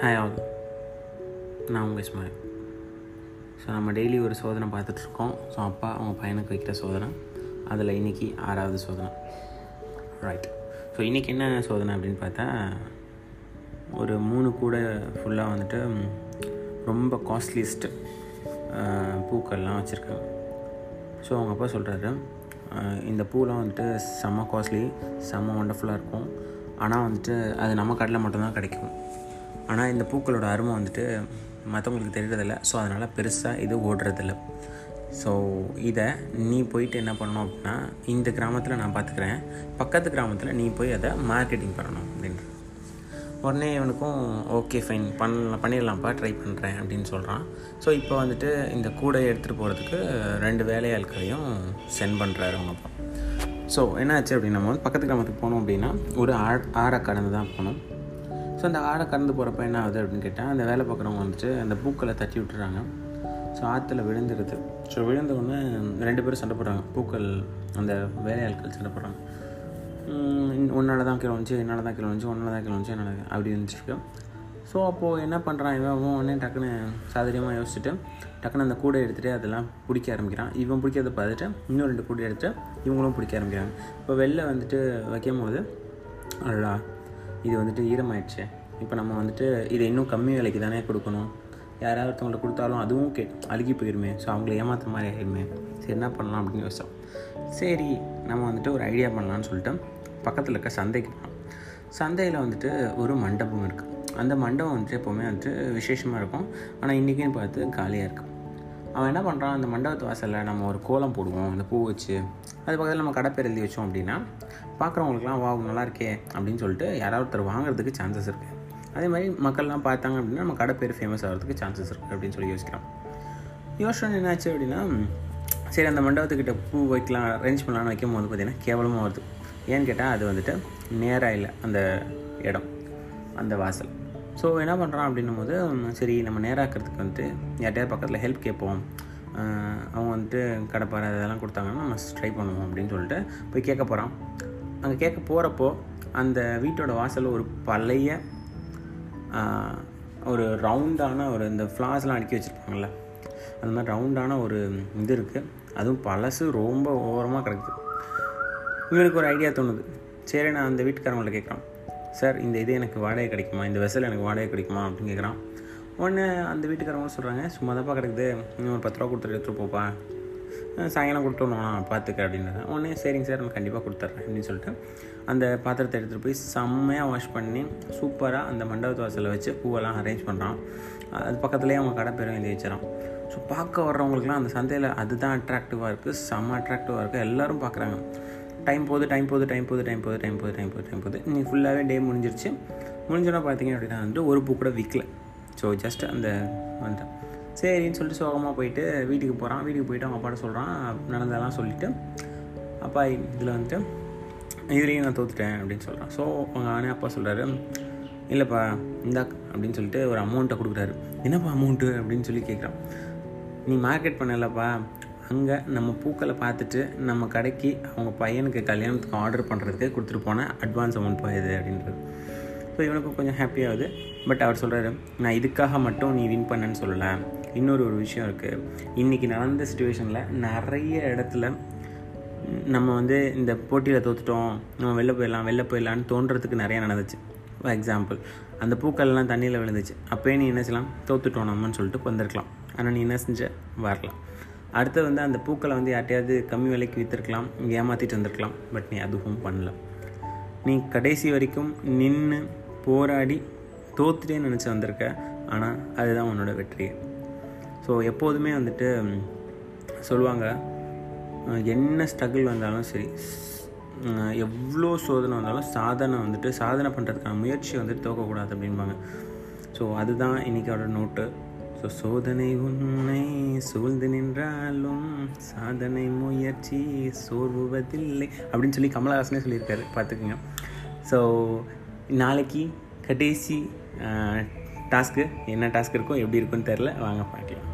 Hi all நான் உங்கள் Ismail. So நம்ம டெய்லி ஒரு சோதனை பார்த்துட்ருக்கோம். ஸோ அப்பா அவங்க பையனுக்கு வைக்கிற சோதனை. அதில் இன்றைக்கி ஆறாவது சோதனை. ரைட் ஸோ இன்றைக்கி என்ன சோதனை அப்படின்னு பார்த்தா ஒரு மூணு கூடை ஃபுல்லாக வந்துட்டு ரொம்ப காஸ்ட்லிஸ்ட்டு பூக்கள்லாம் வச்சுருக்காங்க. ஸோ அவங்க அப்பா சொல்கிறாரு இந்த பூலாம் வந்துட்டு செம்ம காஸ்ட்லி செம்ம ஒண்டர்ஃபுல்லாக இருக்கும். ஆனால் வந்துட்டு அது நம்ம கடையில் மட்டும்தான் கிடைக்கும். ஆனால் இந்த பூக்களோட அருமை வந்துட்டு மற்றவங்களுக்கு தெரியறதில்ல. ஸோ அதனால் பெருசாக இது ஓடுறதில்ல. ஸோ இதை நீ போயிட்டு என்ன பண்ணணும் அப்படின்னா இந்த கிராமத்தில் நான் பார்த்துக்கிறேன் பக்கத்து கிராமத்தில் நீ போய் அதை மார்க்கெட்டிங் பண்ணணும் அப்படின்ற. உடனே இவனுக்கும் ஓகே ஃபைன் பண்ணலாம் பண்ணிடலாம்ப்பா. ட்ரை பண்ணுறேன் அப்படின்னு சொல்கிறான் ஸோ இப்போ வந்துட்டு இந்த கூடை எடுத்துகிட்டு போகிறதுக்கு ரெண்டு வேலையாட்களையும் சென்ட் பண்ணுறாரு அவங்க அப்பா. ஸோ என்னாச்சு அப்படின்னா நம்ம வந்து பக்கத்து கிராமத்துக்கு போனோம் அப்படின்னா ஒரு ஆ ஆறை கடந்து தான் போகணும். ஸோ அந்த ஆடை கடந்து போகிறப்ப என்ன ஆகுது அப்படின்னு கேட்டால் அந்த வேலை பார்க்குறவங்க வந்துட்டு அந்த பூக்களை தட்டி விட்டுறாங்க. ஸோ ஆற்றுல விழுந்துருது. ஸோ விழுந்தவுடனே ரெண்டு பேரும் சண்டை போடுறாங்க. பூக்கள் அந்த வேலையாட்கள் சண்டை போடுறாங்க. உன்னால தான் கீழே வந்துச்சு என்னால் தான் கீழே வந்துச்சு உன்னால தான் கீழே வந்துச்சு என்னால் அப்படி இருந்துச்சு ஸோ அப்போது என்ன பண்ணுறான் இவன்? உடனே டக்குன்னு சாதரியமாக யோசிச்சுட்டு டக்குன்னு அந்த கூடை எடுத்துகிட்டு அதெல்லாம் பிடிக்க ஆரம்பிக்கிறான். இவன் பிடிக்கிறத பார்த்துட்டு இன்னும் ரெண்டு கூடை எடுத்துகிட்டு இவங்களும் பிடிக்க ஆரம்பிக்கிறாங்க. இப்போ வெளில வந்துட்டு வைக்கும் போது அடடா இது வந்துட்டு ஈரமாயிடுச்சு. இப்போ நம்ம வந்துட்டு இதை இன்னும் கம்மி விலைக்கு தானே கொடுக்கணும். யாராவது ஒருத்தவங்களுக்கு கொடுத்தாலும் அதுவும் கே அழுகி போயிருமே. ஸோ அவங்கள ஏமாற்ற மாதிரி ஆயிருமே. சரி என்ன பண்ணலாம் அப்படின்னு யோசிச்சோம். சரி நம்ம வந்துட்டு ஒரு ஐடியா பண்ணலான்னு சொல்லிட்டு பக்கத்தில் இருக்க சந்தைக்கு போனோம். சந்தையில் வந்துட்டு ஒரு மண்டபம் இருக்குது அந்த மண்டபம் வந்துட்டு எப்போவுமே வந்துட்டு விசேஷமாக இருக்கும். ஆனால் இன்றைக்கின்னு பார்த்து காலியாக இருக்கும் அவன் என்ன பண்ணுறான் அந்த மண்டபத்து வாசலில் நம்ம ஒரு கோலம் போடுவோம். அந்த பூ வச்சு அது பக்கத்தில் நம்ம கடை பேர் எழுதி வச்சோம் அப்படின்னா பார்க்குறவங்களுக்குலாம் வா நல்லா இருக்கே அப்படின்னு சொல்லிட்டு யாராவது ஒருத்தர் வாங்குறதுக்கு சான்சஸ் இருக்குது அதே மாதிரி மக்கள்லாம் பார்த்தாங்க அப்படின்னா நம்ம கடை பேர் ஃபேமஸ் ஆகிறதுக்கு சான்சஸ் இருக்குது அப்படின்னு சொல்லி யோசிக்கிறோம். யோசனை என்னாச்சு அப்படின்னா சரி அந்த மண்டபத்துக்கிட்ட பூ வைக்கலாம் அரேஞ்ச் பண்ணலான்னு வைக்கும் போது பார்த்திங்கன்னா கேவலமாக வருது. ஏன்னு கேட்டால் அது வந்துட்டு நேராக இல்லை அந்த இடம் அந்த வாசல். ஸோ என்ன பண்ணுறான் அப்படின்னும் போது சரி நம்ம நேராக்கிறதுக்கு வந்துட்டு யார்ட்டையாவது பக்கத்தில் ஹெல்ப் கேட்போம். அவங்க வந்துட்டு கடைப்பாறை இதெல்லாம் கொடுத்தாங்கன்னா நம்ம ட்ரை பண்ணுவோம் அப்படின்னு சொல்லிட்டு போய் கேட்க போகிறான் அங்கே கேட்க போகிறப்போ அந்த வீட்டோட வாசலில் ஒரு பழைய ஒரு ரவுண்டான ஒரு இந்த ஃப்ளாஸ்லாம் அடுக்கி வச்சுருப்பாங்கள்ல அந்த மாதிரி ரவுண்டான ஒரு இது இருக்குது அதுவும் பழசு ரொம்ப ஓரமாக கிடக்குது. இவனுக்கு ஒரு ஐடியா தோணுது. சரி நான் அந்த வீட்டுக்காரங்களை கேட்குறான். சார் இந்த இது எனக்கு வாடகை கிடைக்குமா? இந்த வெசல் எனக்கு வாடகை கிடைக்குமா? அப்படின்னு கேட்குறான் உடனே அந்த வீட்டுக்காரவங்க சொல்கிறாங்க சும்மா தான்ப்பா கிடக்குது. இன்னும் ஒரு பத்து ரூபா கொடுத்துட்டு எடுத்துகிட்டு போப்பா. சாயங்காலம் கொடுத்துடணும் நான் பார்த்துக்க அப்படின்றாங்க உடனே சரிங்க சார் நான் கண்டிப்பாக கொடுத்துட்றேன். அப்படின்னு சொல்லிட்டு அந்த பாத்திரத்தை எடுத்துகிட்டு போய் செம்மையாக வாஷ் பண்ணி சூப்பராக அந்த மண்டபத்து வாசலில் வச்சு பூவெல்லாம் அரேஞ்ச் பண்ணுறான் அது பக்கத்துலேயே அவங்க கடை பேரும் எழுதி வச்சிடறான். ஸோ பார்க்க வர்றவங்களுக்குலாம் அந்த சந்தையில் அதுதான் அட்ராக்டிவாக இருக்குது செம்ம அட்ராக்டிவாக இருக்குது எல்லோரும் பார்க்குறாங்க டைம் போகுது டைம் போகுது டைம் போகுது டைம் போகுது டைம் போகுது டைம் போகுது டைம் போகுது. நீ ஃபுல்லாகவே டே முடிஞ்சிருச்சு. முடிஞ்சோன்னா பார்த்தீங்க அப்படின்னா வந்துட்டு ஒரு பூ கூட விற்கல ஸோ ஜஸ்ட் அந்த வந்துட்டேன் சரின்னு சொல்லிட்டு சோகமாக போயிட்டு வீட்டுக்கு போகிறான் வீட்டுக்கு போயிட்டு அவங்க அப்பாட்ட சொல்கிறான் நடந்ததெல்லாம் சொல்லிவிட்டு அப்பா இதில் வந்துட்டு இதுலேயும் நான் தோத்துட்டேன் அப்படின்னு சொல்கிறான் ஸோ அவங்க ஆனே அப்பா சொல்கிறாரு இல்லைப்பா இந்தா அப்படின்னு சொல்லிட்டு ஒரு அமௌண்ட்டை கொடுக்குறாரு. என்னப்பா அமௌண்ட்டு அப்படின்னு சொல்லி கேட்குறான் நீ மார்க்கெட் பண்ணலப்பா. அங்கே நம்ம பூக்களை பார்த்துட்டு நம்ம கடைக்கு அவங்க பையனுக்கு கல்யாணத்துக்கு ஆர்டர் பண்ணுறதுக்கு கொடுத்துட்டு போனேன் அட்வான்ஸ் அமௌண்ட் போயிடுது அப்படின்றது. ஸோ இவனுக்கும் கொஞ்சம் ஹாப்பியாகுது பட் அவர் சொல்கிறாரு நான் இதுக்காக மட்டும் நீ வின் பண்ணேன்னு சொல்லலை. இன்னொரு ஒரு விஷயம் இருக்குது இன்றைக்கி நடந்த சுச்சுவேஷனில் நிறைய இடத்துல நம்ம வந்து இந்த போட்டியில் தோத்துட்டோம். நம்ம வெளில போயிடலாம் வெளில போயிடலான்னு தோன்றதுக்கு நிறைய நடந்துச்சு. ஃபார் எக்ஸாம்பிள் அந்த பூக்கள்லாம் தண்ணியில் விழுந்துச்சு. அப்போயே நீ என்ன செய்யலாம்? தோத்துட்டோம் நம்மன்னு சொல்லிட்டு வந்திருக்கலாம் ஆனால் நீ என்ன செஞ்ச? வரலாம். அடுத்து வந்து அந்த பூக்களை வந்து யார்ட்டையாவது கம்மி விலைக்கு விற்றுருக்கலாம் ஏமாற்றிட்டு வந்திருக்கலாம். பட் நீ அதுவும் பண்ணல. நீ கடைசி வரைக்கும் நின்று போராடி தோத்துட்டே நினச்சி வந்திருக்க. ஆனால் அதுதான் உன்னோட வெற்றி. ஸோ எப்போதுமே வந்துட்டு சொல்லுவாங்க என்ன ஸ்ட்ரகிள் வந்தாலும் சரி எவ்வளோ சோதனை வந்தாலும் சாதனை வந்துட்டு சாதனை பண்ணுறதுக்கான முயற்சி வந்துட்டு தோக்கக்கூடாது அப்படின்பாங்க ஸோ அதுதான் இன்றைக்கோட நோட்டு. ஸோ சோதனை உன்னை சூழ்ந்து நின்றாலும் சாதனை முயற்சி சோர்வுவதில்லை அப்படின்னு சொல்லி கமலஹாசனே சொல்லியிருக்காரு. பார்த்துக்குங்க. ஸோ நாளைக்கு கடைசி டாஸ்க்கு என்ன டாஸ்க் இருக்கும் எப்படி இருக்குன்னு தெரில வாங்க பார்க்கலாம்.